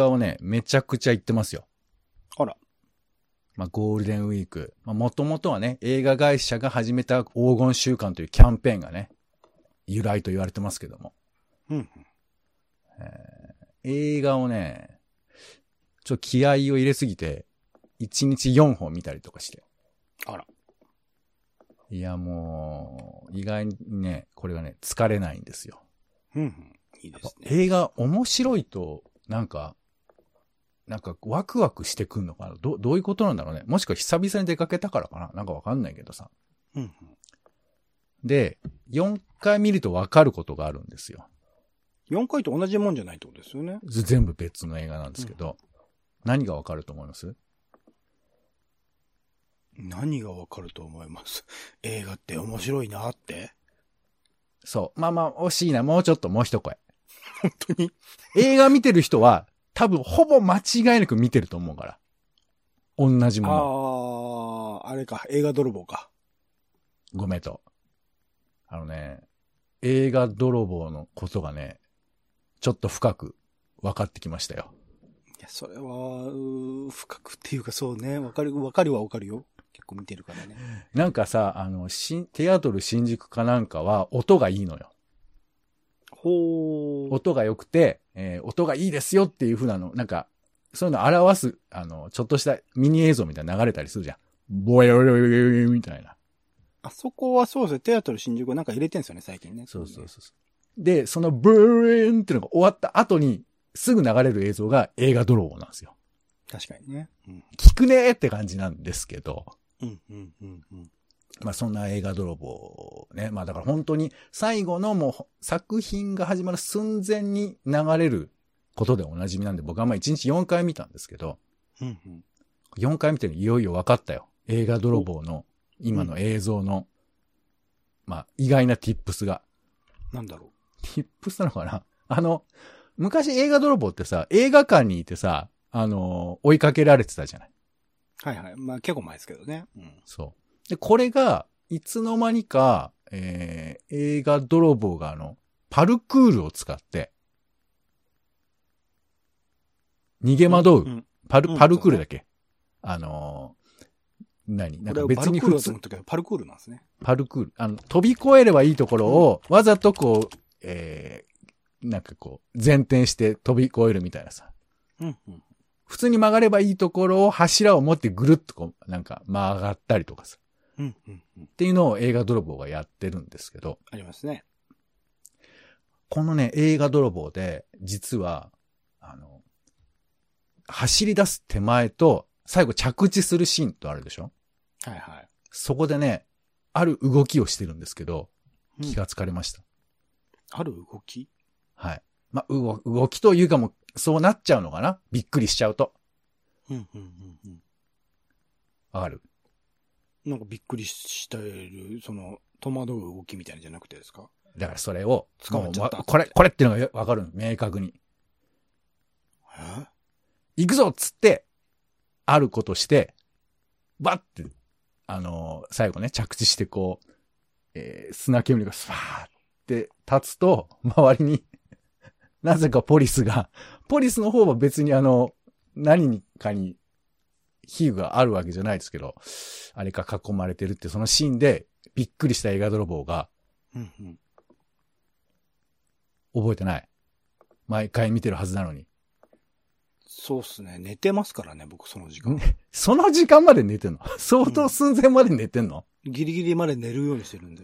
画をね、めちゃくちゃ行ってますよ。あら。まあ、ゴールデンウィーク。まあ、もともとはね、映画会社が始めた黄金週間というキャンペーンがね、由来と言われてますけども。うんうん。映画をね、ちょっと気合を入れすぎて、1日4本見たりとかして。あら。いや、もう、意外にね、これがね、疲れないんですよ。うんうん。いいですね。映画面白いと、なんか、なんかワクワクしてくんのかな？ど、どういうことなんだろうね？もしくは久々に出かけたからかな？なんかわかんないけどさ。うんうん。で、4回見るとわかることがあるんですよ。4回と同じもんじゃないってことですよね？ず全部別の映画なんですけど、何がわかると思います？何がわかると思います？映画って面白いなって？そう。まあまあ、惜しいな。もうちょっと、もう一声。本当に？映画見てる人は、多分、ほぼ間違いなく見てると思うから。同じもの。ああ、あれか、映画泥棒か。ごめんと。あのね、映画泥棒のことがね、ちょっと深く分かってきましたよ。いや、それは、深くっていうかそうね、わかる、わかるはわかるよ。結構見てるからね。なんかさ、あの、新、テアトル新宿かなんかは音がいいのよ。ほー。音が良くて、えー音がいいですよっていう風なの、なんか、そういうの表す、あの、ちょっとしたミニ映像みたいな流れたりするじゃん。ボヨヨヨヨヨヨみたいな。あそこはそうですね、テアトル新宿なんか入れてんすよね、最近ね。そうそうそうそう。で、そのブーンっていうのが終わった後に、すぐ流れる映像が映画泥棒なんですよ。確かにね。うん。聞くねーって感じなんですけど、うん、うん、うん、うん。まあそんな映画泥棒ね。まあだから本当に最後のもう作品が始まる寸前に流れることでおなじみなんで僕はまあ1日4回見たんですけど、うん、うん。4回見ていよいよ分かったよ。映画泥棒の今の映像の、まあ意外なティップスが。なんだろティップスなのかな？あの、昔映画泥棒ってさ、映画館にいてさ、あの、追いかけられてたじゃない。う。はいはい。まあ結構前ですけどね。うん。そう。で、これが、いつの間にか、えー、映画泥棒があの、パルクールを使って、逃げ惑う。うん。パル、うんパルクールだっけ、あのー何？なんか別に普通パルクールなんですね。パルクール。あの、飛び越えればいいところを、わざとこう、えー、なんかこう、前転して飛び越えるみたいなさ。うん、うん。普通に曲がればいいところを柱を持ってぐるっとこう、なんか曲がったりとかさ。うん、うん、うん。っていうのを映画泥棒がやってるんですけど、ありますね。このね、映画泥棒で、実は、あの、走り出す手前と、最後着地するシーンとあるでしょ？はいはい。そこでね、ある動きをしてるんですけど、うん気がつかれました。ある動き？はい。まあ、動動きというかもう、そうなっちゃうのかな？びっくりしちゃうと。うん、うん、うん、うん。わかるなんかびっくりしてる、その、戸惑う動きみたいなんじゃなくてですか？だからそれを、捕まっちゃった。もこれ、これっていうのがわかるの、明確に。え？行くぞっつって、あることして、バッて、あのー最後ね、着地してこう、えー砂煙がスパーって立つと、周りに、なぜかポリスが、ポリスの方は別にあの、何かに、比喩があるわけじゃないですけど、あれか囲まれてるって、そのシーンで、びっくりした映画泥棒が、うん、うん。覚えてない。毎回見てるはずなのに。そうっすね。寝てますからね、僕その時間。その時間まで寝てんの？相当寸前まで寝てんの、ギリギリまで寝るようにしてるんで。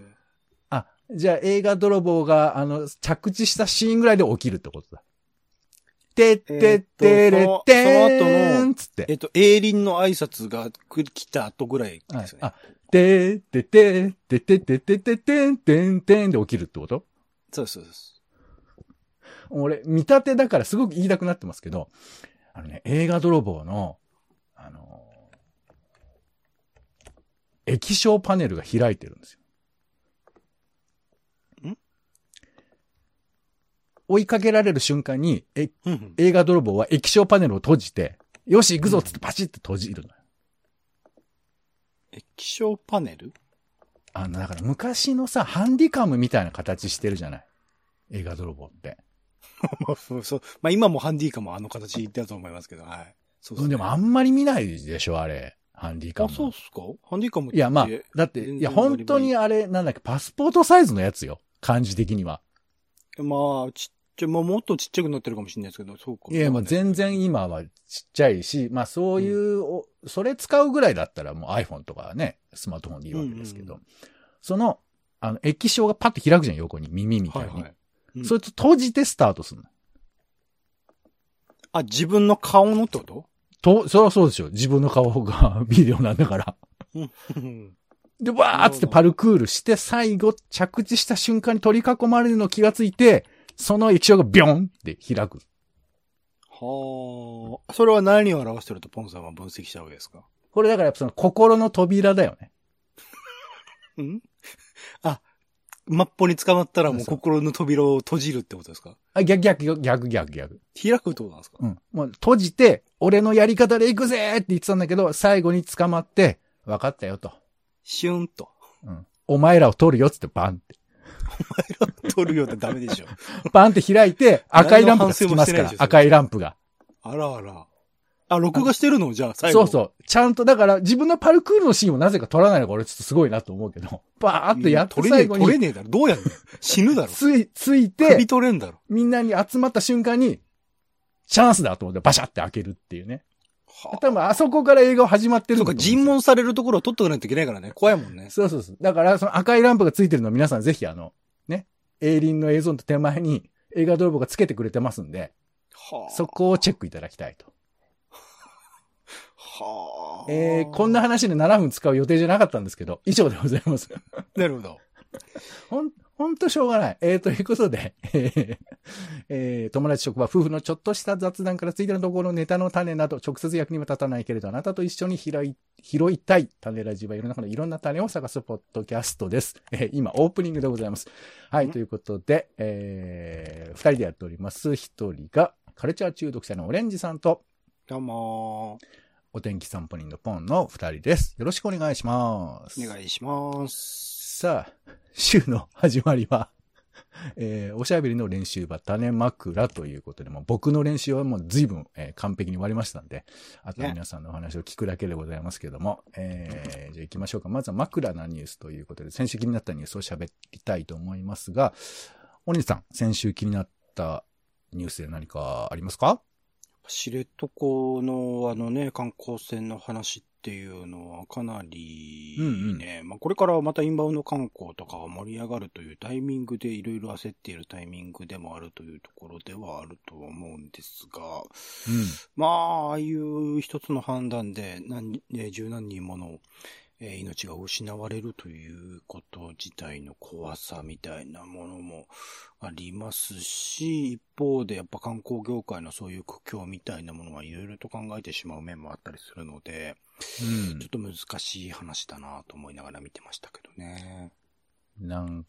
あ、じゃあ映画泥棒が、あの、着地したシーンぐらいで起きるってことだ。てててれてーんつって。えっと、栄林の挨拶が来た後ぐらいですね。あ、てててててててててんてんてんで起きるってこと？そうそう、そう。俺、見立てだからすごく言いたくなってますけど、あのね、映画泥棒の、あの、液晶パネルが開いてるんですよ。追いかけられる瞬間に、え、うんうん映画泥棒は液晶パネルを閉じて、よし、行くぞっつってパチッと閉じるのよ。液晶パネル？あの、だから昔のさ、ハンディカムみたいな形してるじゃない？映画泥棒って。まあ、そうそう。まあ今もハンディカムはあの形だと思いますけど、はい。そううんでもあんまり見ないでしょ、あれ。ハンディカム。あ、そうっすか？ハンディカムって。いや、まあ、だって、いや、本当にあれ、なんだっけ、パスポートサイズのやつよ。感じ的には。まあ、ちっちゃい、まあもっとちっちゃくなってるかもしれないですけど、そうか。いや、まあ全然今はちっちゃいし、まあそういう、おそれ使うぐらいだったらもう iPhone とかね、スマートフォンでいいわけですけど、うんその、あの、液晶がパッと開くじゃん、横に、耳みたいに。はいはい。うんそれと閉じてスタートするの。あ、自分の顔のってこと？と、そりゃそうでしょ。自分の顔がビデオなんだから。うん。で、わーっつってパルクールして、最後、着地した瞬間に取り囲まれるの気がついて、その液晶がビョンって開く。はあ。それは何を表してるとポンさんは分析したわけですか？これだからやっぱその心の扉だよね。ん？あ、マッポに捕まったらもう心の扉を閉じるってことですか？あ、逆逆逆逆逆。開くってことなんですか？うん。もう閉じて、俺のやり方で行くぜって言ってたんだけど、最後に捕まって、分かったよと。シュンと。うん。お前らを取るよっつってバンって。取るよってダメでしょ。バンって開いて、赤いランプがつきますから赤いランプが。あらあら。あ、録画してるのじゃあ、最後。そうそう。ちゃんと、だから自分のパルクールのシーンをなぜか撮らないのが俺ちょっとすごいなと思うけど、バーっとやって取れねえ、最後に、取れねえだろ。どうやんの？死ぬだろ。つい、つい首て、取れんだろ。みんなに集まった瞬間に、チャンスだと思ってバシャって開けるっていうね。は多分あそこから映画始まってるそうか、尋問されるところを取っとかないといけないからね。怖いもんね。そうそうそう。だから、その赤いランプがついてるのを皆さんぜひあの、ね、エイリンの映像の手前に映画泥棒がつけてくれてますんで、はあ。そこをチェックいただきたいと。はあ。えー、こんな。話で7分使う予定じゃなかったんですけど、以上でございます。なるほど。ほん、ほんとしょうがない。えー、ということで、えーえー友達職場、夫婦のちょっとした雑談からついてのところ、ネタの種など、直接役には立たないけれど、あなたと一緒に拾い、拾いたい種ラジは世の中のいろんな種を探すポッドキャストです。えー今、オープニングでございます。はい、うんということで、えー、二人でやっております。一人が、カルチャー中毒者のオレンジさんと、どうもお天気散歩人のポンの二人です。よろしくお願いします。お願いします。さあ、週の始まりは、えーおしゃべりの練習場、種枕ということで、もう僕の練習はもう随分、えー完璧に終わりましたんで、あとは皆さんのお話を聞くだけでございますけども、えーじゃあ行きましょうか。まずは枕なニュースということで、先週気になったニュースを喋りたいと思いますが、お兄さん、先週気になったニュースで何かありますか？知床のあのね、観光船の話っていうのはかなりね、まあこれからまたインバウンド観光とかが盛り上がるというタイミングでいろいろ焦っているタイミングでもあるというところではあると思うんですが、うん。まあ、ああいう一つの判断で何、えー十何人もの、えー命が失われるということ自体の怖さみたいなものもありますし、一方でやっぱ観光業界のそういう苦境みたいなものはいろいろと考えてしまう面もあったりするので、うんちょっと難しい話だなと思いながら見てましたけどね。なん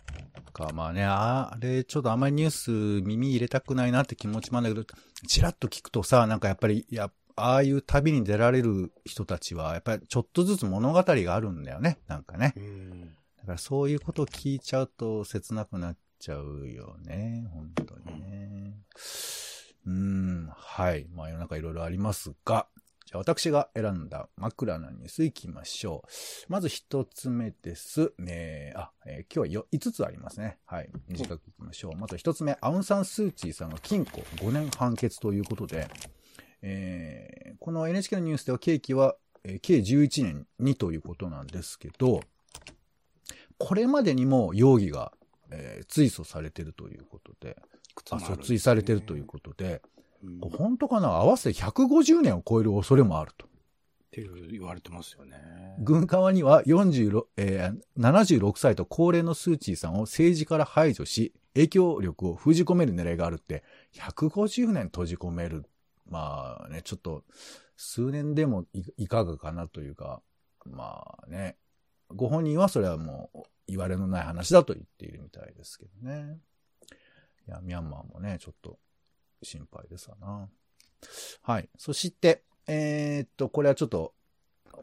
か、まあね、ああれ、ちょっとあんまりニュース耳入れたくないなって気持ちもあるんだけど、ちらっと聞くとさ、なんかやっぱり、いや、ああいう旅に出られる人たちは、やっぱりちょっとずつ物語があるんだよね。なんかね。うん。だからそういうことを聞いちゃうと切なくなっちゃうよね。本当にね。うーん、はい。まあ世の中いろいろありますが、じゃあ私が選んだ枕のニュースいきましょう。まず一つ目です。えーあ、えー今日はよ5つありますね。はい。短くいきましょう。まず一つ目、アウンサンスーチーさんが禁錮5年判決ということで、えーこの NHK のニュースでは刑期は、えー計11年にということなんですけど、これまでにも容疑が、えー追訴されているということで、あ訴追されているということで、うん本当かな？合わせて150年を超える恐れもあると。って言われてますよね。軍側には46、えー76歳と高齢のスーチーさんを政治から排除し、影響力を封じ込める狙いがあるって、150年閉じ込める。まあね、ちょっと、数年でもいいかがかなというか、まあね、ご本人はそれはもう言われのない話だと言っているみたいですけどね。いや、ミャンマーもね、ちょっと心配ですわな。はい。そして、えーっと、これはちょっと、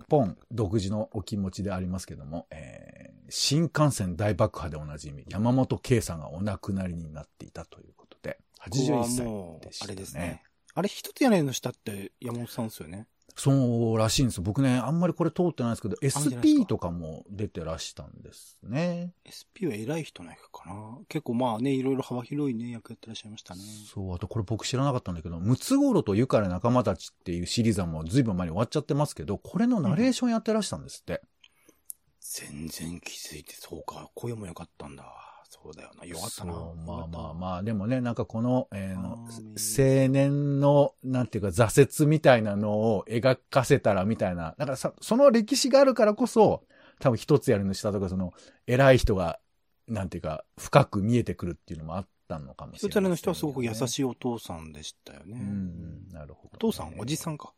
ポン独自のお気持ちでありますけども、えー新幹線大爆破でおなじみ、山本圭さんがお亡くなりになっていたということで、81歳でしたねあれですね。あれ、一つ屋根の下って山本さんですよね。そうらしいんですよ。僕ね、あんまりこれ通ってないんですけど、SP とかも出てらしたんですね。SP は偉い人なんかな。結構まあね、いろいろ幅広いね、役やってらっしゃいましたね。そう、あとこれ僕知らなかったんだけど、ムツゴロウとユカレ仲間たちっていうシリーズはもう随分前に終わっちゃってますけど、これのナレーションやってらしたんですって。全然気づいて、そうか、声も良かったんだ。そうだよな。よかったな。まあまあまあ、でもね、なんかこの、えーの青年の、なんていうか挫折みたいなのを描かせたらみたいな。だからさ、その歴史があるからこそ、多分一つやるの下とか、その、偉い人が、なんていうか、深く見えてくるっていうのもあったのかもしれない、一つ屋根の人はすごく優い。しいお父さんでしたよね。うん、なるほど、お父さん、おじさん。んか。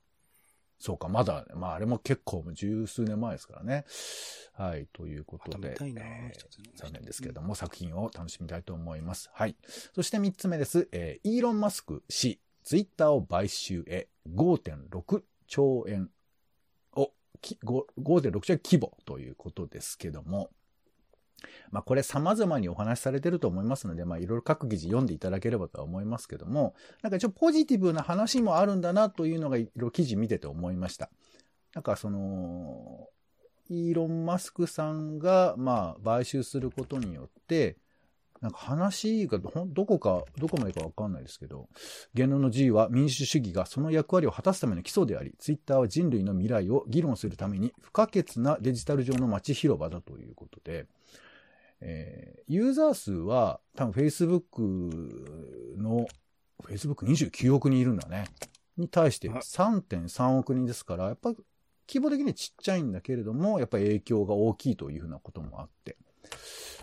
そうか、まだ、まああれも結構十数年前ですからね。はい、ということでまえー残念ですけれども、作品を楽しみたいと思います。はい。そして三つ目です。えーイーロン・マスク氏、ツイッターを買収へ5.6兆円を、きご5.6兆円規模ということですけども、まあこれ様々にお話しされてると思いますので、まあいろいろ各記事読んでいただければとは思いますけども、なんかちょっとポジティブな話もあるんだなというのがいろいろ記事見てて思いました。なんかその、イーロン・マスクさんが、まあ、買収することによって、なんか話がどこか、どこまでかわかんないですけど、言論の自由は民主主義がその役割を果たすための基礎であり、ツイッターは人類の未来を議論するために不可欠なデジタル上の街広場だということで、えーユーザー数は多分 Facebook の、Facebook29 億人いるんだね。に対してあ3.3億人ですから、やっぱ規模的にちっちゃいんだけれども、やっぱり影響が大きいというふうなこともあって。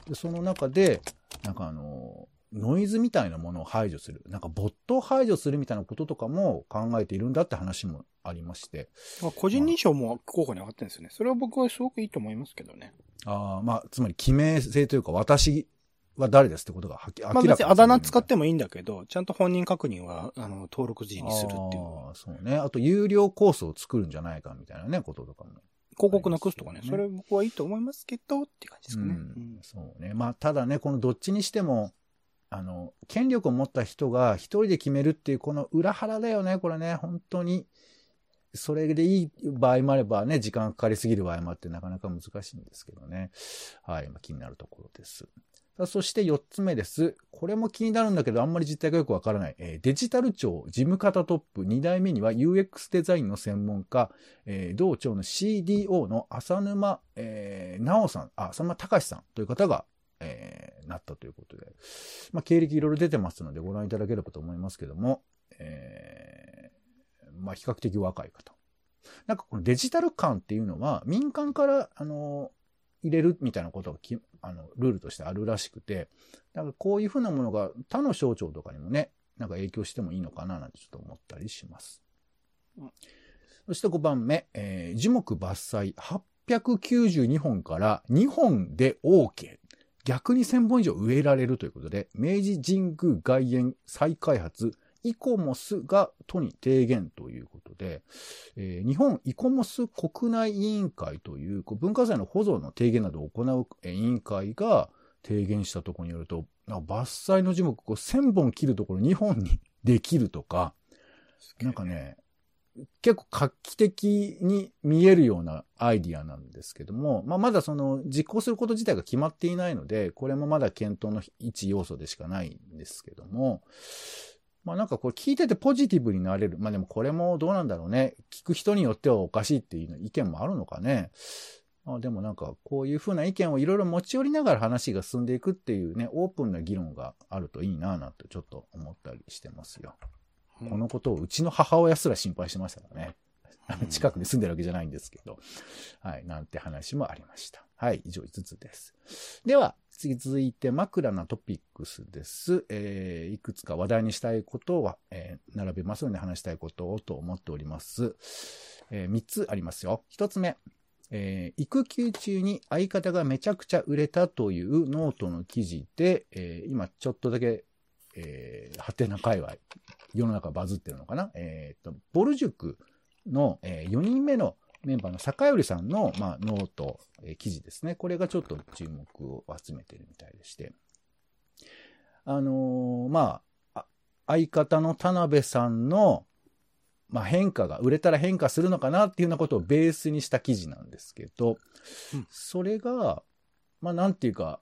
でその中で、なんかあの、ノイズみたいなものを排除する。なんかボットを排除するみたいなこととかも考えているんだって話もありまして。まあ個人認証も候補に上がってるんですよね。それは僕はすごくいいと思いますけどね。ああ、まあ、つまり記名性というか、私は誰ですってことがはっきり、まあ別にあだ名使ってもいいんだけど、ちゃんと本人確認は、あの、登録時にするっていう。ああそうね。あと、有料コースを作るんじゃないかみたいなね、こととかも。広告なくすとかねそれ僕はいいと思いますけど、っていう感じですかね。ううんんそうね。まあ、ただね、このどっちにしても、あの、権力を持った人が一人で決めるっていう、この裏腹だよね、これね、本当に。それでいい場合もあればね、時間かかりすぎる場合もあって、なかなか難しいんですけどね。はい、まあ、気になるところです。そして4つ目です。これも気になるんだけど、あんまり実態がよくわからない。えーデジタル庁事務方トップ2代目には UX デザインの専門家、えー同庁の CDO の浅沼、えー直さん、あ、浅沼隆さんという方が、えーなったということで、まあ、経歴いろいろ出てますのでご覧いただければと思いますけども、えーまあ、比較的若い方。なんかこのデジタル感っていうのは民間から、あの、入れるみたいなことがきあのルールとしてあるらしくて、なんかこういうふうなものが他の省庁とかにもね、なんか影響してもいいのかななんてちょっと思ったりします。うんそして5番目、えー樹木伐採892本から2本で OK。逆に1000本以上植えられるということで、明治神宮外苑再開発イコモスが都に提言ということで、えー日本イコモス国内委員会という文化財の保存の提言などを行うえー委員会が提言したところによると、伐採の樹木こう1000本切るところ2本にできるとか、なんかね、結構画期的に見えるようなアイディアなんですけども、まあ、まだその実行すること自体が決まっていないので、これもまだ検討の一要素でしかないんですけども、まあなんかこれ聞いててポジティブになれる。まあでもこれもどうなんだろうね。聞く人によってはおかしいっていう意見もあるのかね。まあでもなんかこういうふうな意見をいろいろ持ち寄りながら話が進んでいくっていうね、オープンな議論があるといいなぁなんてちょっと思ったりしてますよ。このことをうちの母親すら心配してましたからね。近くに住んでるわけじゃないんですけど。はい、なんて話もありました。はい、以上5つです。では、次続いて枕なトピックスです。えーいくつか話題にしたいことは、えー並べますので話したいことをと思っております。え3つありますよ。1つ目。えー育休中に相方がめちゃくちゃ売れたというノートの記事で、えー今ちょっとだけ、えー、ハテナ界隈、世の中バズってるのかなえっ、と、ぼる塾の、え4人目のメンバーの酒寄さんの、まあ、ノート、えー記事ですね。これがちょっと注目を集めてるみたいでして。あのーまあ、あ相方の田辺さんの、まあ、変化が、売れたら変化するのかなっていうようなことをベースにした記事なんですけど、うんそれが、まあ、なんていうか、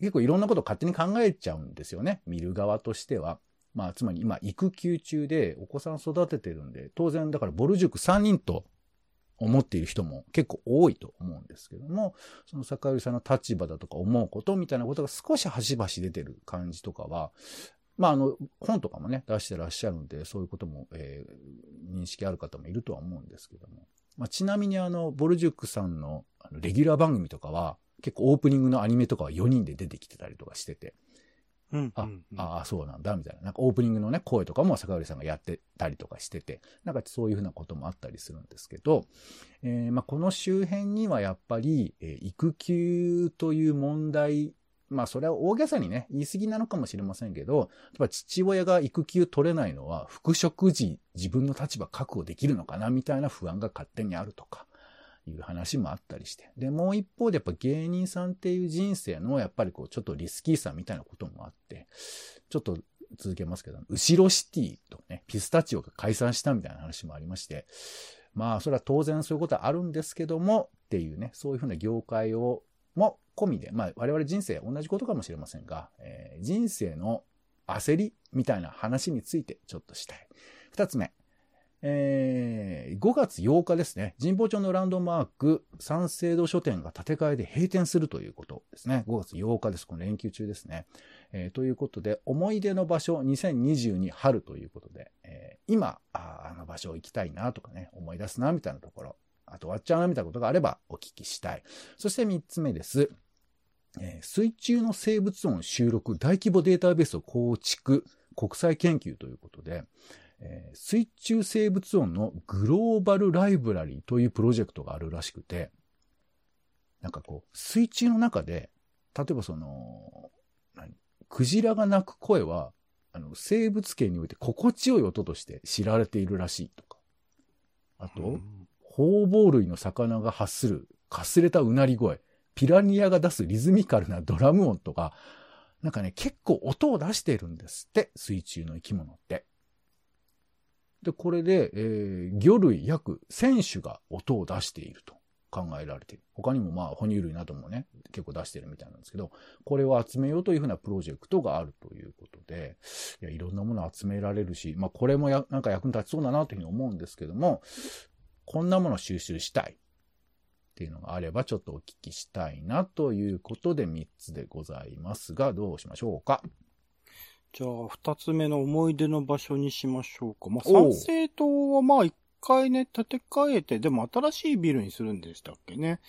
結構いろんなことを勝手に考えちゃうんですよね。見る側としては。まあ、つまり今、育休中でお子さん育ててるんで、当然、だから、ボル塾3人と思っている人も結構多いと思うんですけども、その坂寄さんの立場だとか思うことみたいなことが少し端々出てる感じとかは、まあ、あの、本とかもね、出してらっしゃるんで、そういうことも、えー認識ある方もいるとは思うんですけども。まあ、ちなみにあの、ボルジュックさんのあのレギュラー番組とかは、結構オープニングのアニメとかは4人で出てきてたりとかしてて、うん。あ、うんああ、そうなんだ、みたいな。なんかオープニングのね、声とかも坂寄さんがやってたりとかしてて、なんかそういうふうなこともあったりするんですけど、えーまあ、この周辺にはやっぱり、えー育休という問題、まあそれは大げさにね、言い過ぎなのかもしれませんけど、やっぱ父親が育休取れないのは、復職時自分の立場確保できるのかなみたいな不安が勝手にあるとか、いう話もあったりして。で、もう一方でやっぱ芸人さんっていう人生のやっぱりこうちょっとリスキーさみたいなこともあって、ちょっと続けますけど、後ろシティとね、ピスタチオが解散したみたいな話もありまして、まあそれは当然そういうことはあるんですけども、っていうね、そういうふうな業界を、も込みで、まあ我々人生同じことかもしれませんが、えー人生の焦りみたいな話についてちょっとしたい。二つ目。えー5月8日ですね、神保町のランドマーク、三省堂書店が建て替えで閉店するということですね。5月8日です。この連休中ですね。えーということで、思い出の場所2022春ということで、えー今あ、あの場所行きたいなとかね、思い出すなみたいなところ、あと終わっちゃうなみたいなことがあればお聞きしたい。そして3つ目です。えー水中の生物音収録大規模データベースを構築、国際研究ということで、えー水中生物音のグローバルライブラリーというプロジェクトがあるらしくて、なんかこう、水中の中で、例えばその、何クジラが鳴く声は、あの、生物圏において心地よい音として知られているらしいとか。あと、うウボウ類の魚が発するかすれたうなり声、ピラニアが出すリズミカルなドラム音とか、なんかね、結構音を出しているんですって、水中の生き物って。で、これで、えー魚類約1000種が音を出していると考えられている。他にもまあ、哺乳類などもね、結構出してるみたいなんですけど、これを集めようというふうなプロジェクトがあるということで、いや、いろんなもの集められるし、まあ、これもや、なんか役に立ちそうだなというふうに思うんですけども、こんなものを収集したいっていうのがあれば、ちょっとお聞きしたいなということで3つでございますが、どうしましょうか。じゃあ、二つ目の思い出の場所にしましょうか。まあ、おう三省堂はまあ、一回ね、建て替えて、でも新しいビルにするんでしたっけね。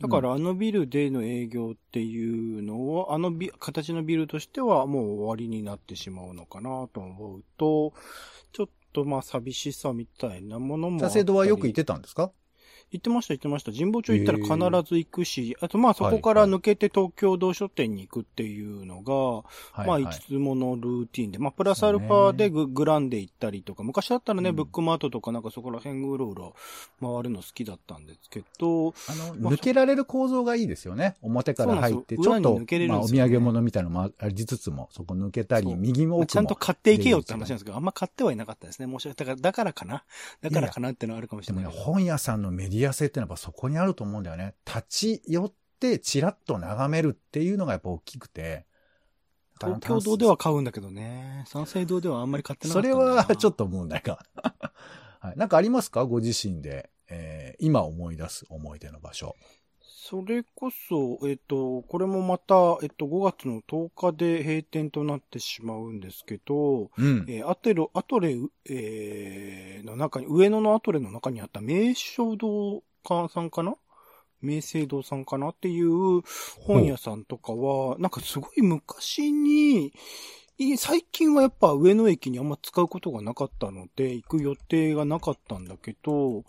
だから、あのビルでの営業っていうのを、あのビ、形のビルとしてはもう終わりになってしまうのかなと思うと、ちょっとまあ、寂しさみたいなものも。佐世堂はよく行ってたんですか？行ってました、行ってました。神保町行ったら必ず行くし、あとまあそこから抜けて東京道書店に行くっていうのが、はい、まあ、はいいつものルーティンで、まあ、プラスアルファでググランデ行ったりとか、昔だったらね、うんブックマートとかなんかそこら辺うろうろ回るの好きだったんですけど、あの、まあ抜けられる構造がいいですよね。表から入って、ちょっと、裏に抜けれるまあ、お土産物みたいなのもありつつも、そこ抜けたり、右も奥も。まあちゃんと買っていけよって話なんですけど、あんま買ってはいなかったですね。申し訳ない。だから、だからかなだからかなってのはあるかもしれない。本屋さんのメディア性ってのはやっぱそこにあると思うんだよね。立ち寄って、チラッと眺めるっていうのがやっぱ大きくて。東京堂では買うんだけどね。三省堂ではあんまり買ってなかそれ。はちょっと問題が。はい。なんかありますか？ご自身で、えー今思い出す思い出の場所。それこそ、えっ、と、これもまた、えっ、と、5月の10日で閉店となってしまうんですけど、うん。えーアテロ、アトレ、えーの中に、上野のアトレの中にあった名称堂さんかな？名声堂さんかなっていう本屋さんとかは、なんかすごい昔に、い最近はやっぱ上野駅にあんま使うことがなかったので、行く予定がなかったんだけど、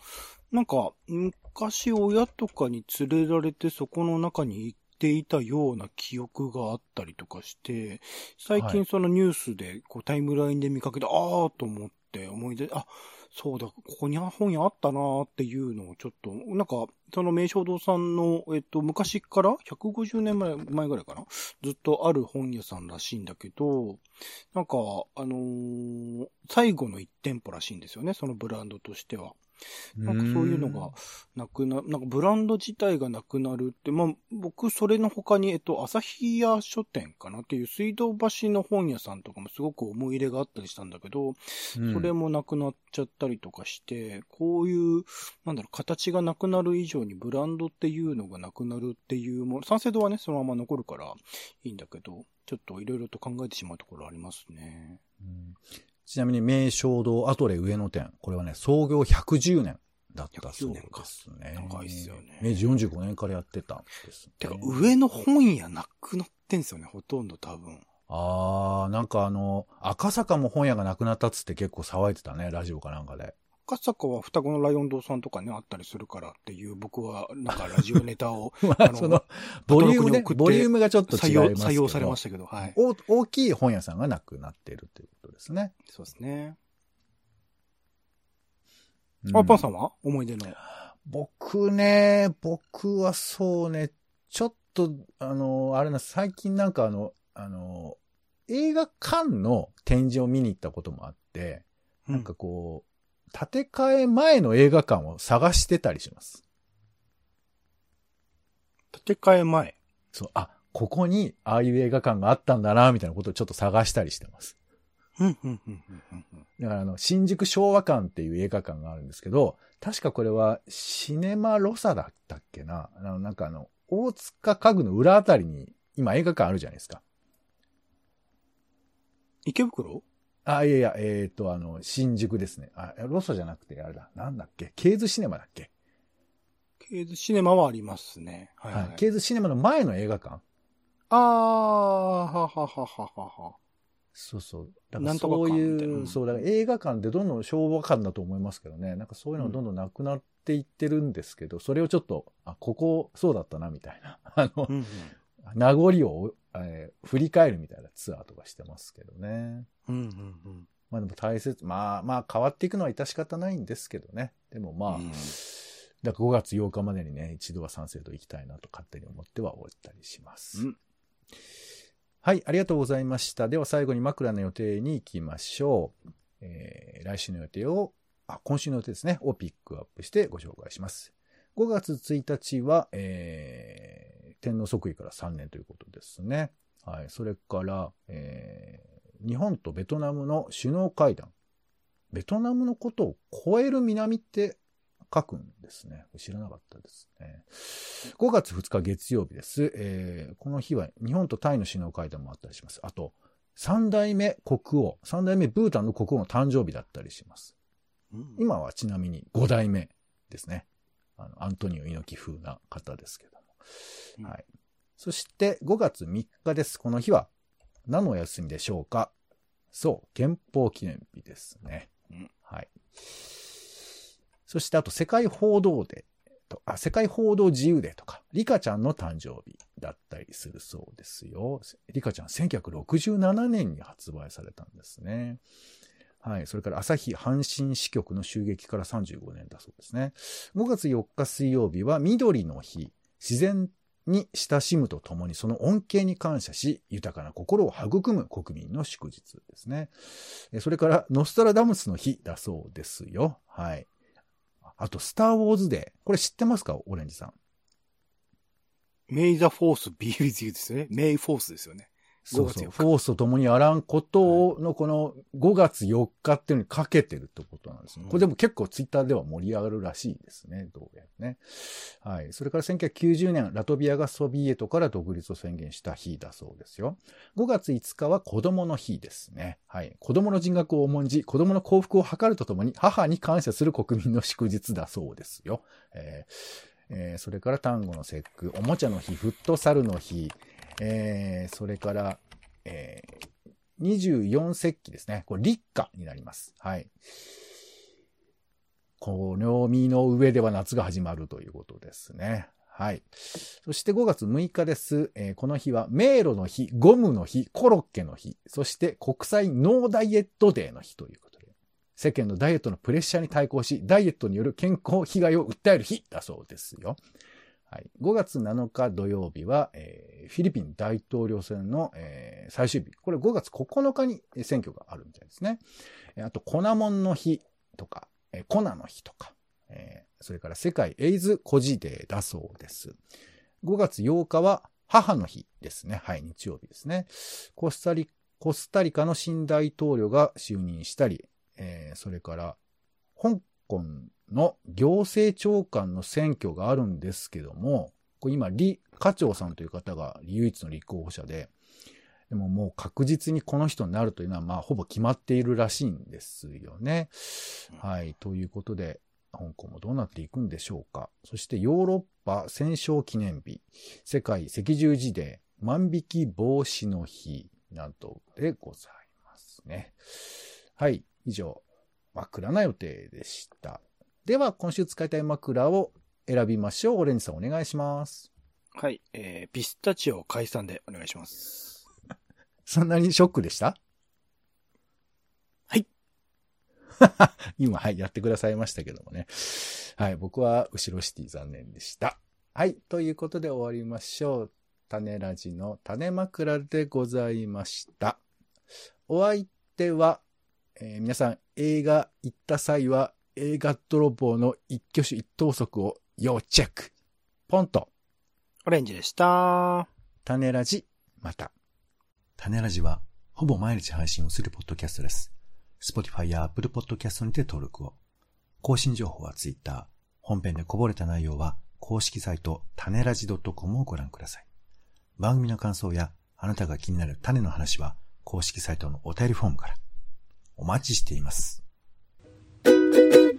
なんか、昔親とかに連れられてそこの中に行っていたような記憶があったりとかして、最はい近そのニュースでこうタイムラインで見かけて、ああと思って思い出、あ、そうだ、ここに本屋あったなーっていうのをちょっと、なんか、その名称堂さんの、えっと、昔から150年前前ぐらいかなずっとある本屋さんらしいんだけど、なんか、あのー最後の一店舗らしいんですよね、そのブランドとしては。なんかそういうのがなくな、なんかブランド自体がなくなるって、まあ僕それの他に、えっと、朝日屋書店かなっていう水道橋の本屋さんとかもすごく思い入れがあったりしたんだけど、うん。それもなくなっちゃったりとかして、こういう、なんだろう、形がなくなる以上にブランドっていうのがなくなるっていうもの、三省堂はね、そのまま残るからいいんだけど、ちょっといろいろと考えてしまうところありますね。うんちなみに名称堂アトレ上野店。これはね、創業110年だったそうですね。長いっすよね明治45年からやってたんです、ね。てか、上の本屋なくなってんすよね、ほとんど多分。あー、なんかあの、赤坂も本屋がなくなったっつって結構騒いでたね、ラジオかなんかで。赤坂は双子のライオン堂さんとかね、あったりするからっていう、僕は、なんかラジオネタを まあ、その、ボリュームね、ボリュームがちょっと違います。採用されましたけど、はい。お大きい本屋さんがなくなっているということですね。そうですね。うんあ、パンさんは？思い出の。僕ね、僕はそうね、ちょっと、あの、あれな、最近なんかあの、あの、映画館の展示を見に行ったこともあって、なんかこう、建て替え前の映画館を探してたりします。建て替え前。そう、あ、ここにああいう映画館があったんだな、みたいなことをちょっと探したりしてます。だからあの、新宿昭和館っていう映画館があるんですけど、確かこれはシネマロサだったっけな？あのなんかあの、大塚家具の裏あたりに今映画館あるじゃないですか。池袋？あ、いやいや、えっ、と、あの、新宿ですね。あ、ロソじゃなくて、あれだ。なんだっけ？ケーズシネマだっけ？ケーズシネマはありますね。はい、は、はいい。ケーズシネマの前の映画館？あー、はははははは。そうそう。だからなんとかそういなうそう、だ映画館ってどんどん昭和館だと思いますけどね。なんかそういうのがどんどんなくなっていってるんですけど、それをちょっと、あ、ここそうだったな、みたいな。あのう、ん、名残を、えー振り返るみたいなツアーとかしてますけどね。うん。うん、うん、うん。まあでも大切、まあまあ変わっていくのは致し方ないんですけどね。でもまあ、うんだから5月8日までにね、一度は賛成と行きたいなと勝手に思ってはおったりします。うんはい、ありがとうございました。では最後に枕の予定に行きましょう。えー来週の予定を、あ、今週の予定ですね、をピックアップしてご紹介します。5月1日は、えー天皇即位から3年ということですね。はい、それから、えー日本とベトナムの首脳会談。ベトナムのことを超える南って書くんですね。知らなかったですね。5月2日月曜日です。えーこの日は日本とタイの首脳会談もあったりします。あと、三代目国王、三代目ブータンの国王の誕生日だったりします。うん今はちなみに5代目ですね。あの、アントニオ猪木風な方ですけど。はい。そして5月3日です。この日は何のお休みでしょうか？そう、憲法記念日ですね。うんはい。そしてあと世界報道デーと、あ、世界報道自由デーとか、リカちゃんの誕生日だったりするそうですよ。リカちゃん1967年に発売されたんですね。はい。それから朝日阪神支局の襲撃から35年だそうですね。5月4日水曜日は緑の日。自然に親しむとともにその恩恵に感謝し、豊かな心を育む国民の祝日ですね。それから、ノストラダムスの日だそうですよ。はい。あと、スターウォーズデー。これ知ってますか？オレンジさん。 May the Force be with you ですよね。メイフォースですよね。5月そうそう。4日フォースと共にあらんことをのこの5月4日っていうのにかけてるってことなんですね。うんこれでも結構ツイッターでは盛り上がるらしいですね。どうやらね。はい。それから1990年、ラトビアがソビエトから独立を宣言した日だそうですよ。5月5日は子供の日ですね。はい。子供の人格を重んじ、子供の幸福を図るとともに母に感謝する国民の祝日だそうですよ。えーえーそれから単語の節句、おもちゃの日、フットサルの日、えーそれから、えー24節気ですね。これ立夏になります。はい。この海の上では夏が始まるということですね。はい。そして5月6日です。えーこの日は迷路の日、ゴムの日、コロッケの日、そして国際ノーダイエットデーの日ということで。世間のダイエットのプレッシャーに対抗し、ダイエットによる健康被害を訴える日だそうですよ。はい、5月7日土曜日は、えー、フィリピン大統領選の、えー、最終日。これ5月9日に選挙があるみたいですね。あと、粉もんの日とか、えー、粉の日とか、えー、それから世界エイズ孤児デーだそうです。5月8日は母の日ですね。はい、日曜日ですね。コスタリコスタリカの新大統領が就任したり、えー、それから、香港の行政長官の選挙があるんですけども、これ今、李課長さんという方が唯一の立候補者で、でももう確実にこの人になるというのは、まあ、ほぼ決まっているらしいんですよね。はい。ということで、香港もどうなっていくんでしょうか。そしてヨーロッパ戦勝記念日、世界赤十字デー、万引き防止の日などでございますね。はい。以上、枕な予定でした。では、今週使いたい枕を選びましょう。オレンジさんお願いします。はい。えー、ピスタチオ解散でお願いします。そんなにショックでした？はい。今、はい、やってくださいましたけどもね。はい、僕は後ろシティ残念でした。はい、ということで終わりましょう。種ラジの種枕でございました。お相手は、えー、皆さん映画行った際は映画泥棒の一挙手一投足を要チェック。ポンと。オレンジでした。種ラジ、また。種ラジは、ほぼ毎日配信をするポッドキャストです。Spotify や Apple Podcast にて登録を。更新情報は Twitter。本編でこぼれた内容は、公式サイト、種ラジ .com をご覧ください。番組の感想や、あなたが気になる種の話は、公式サイトのお便りフォームから。お待ちしています。Música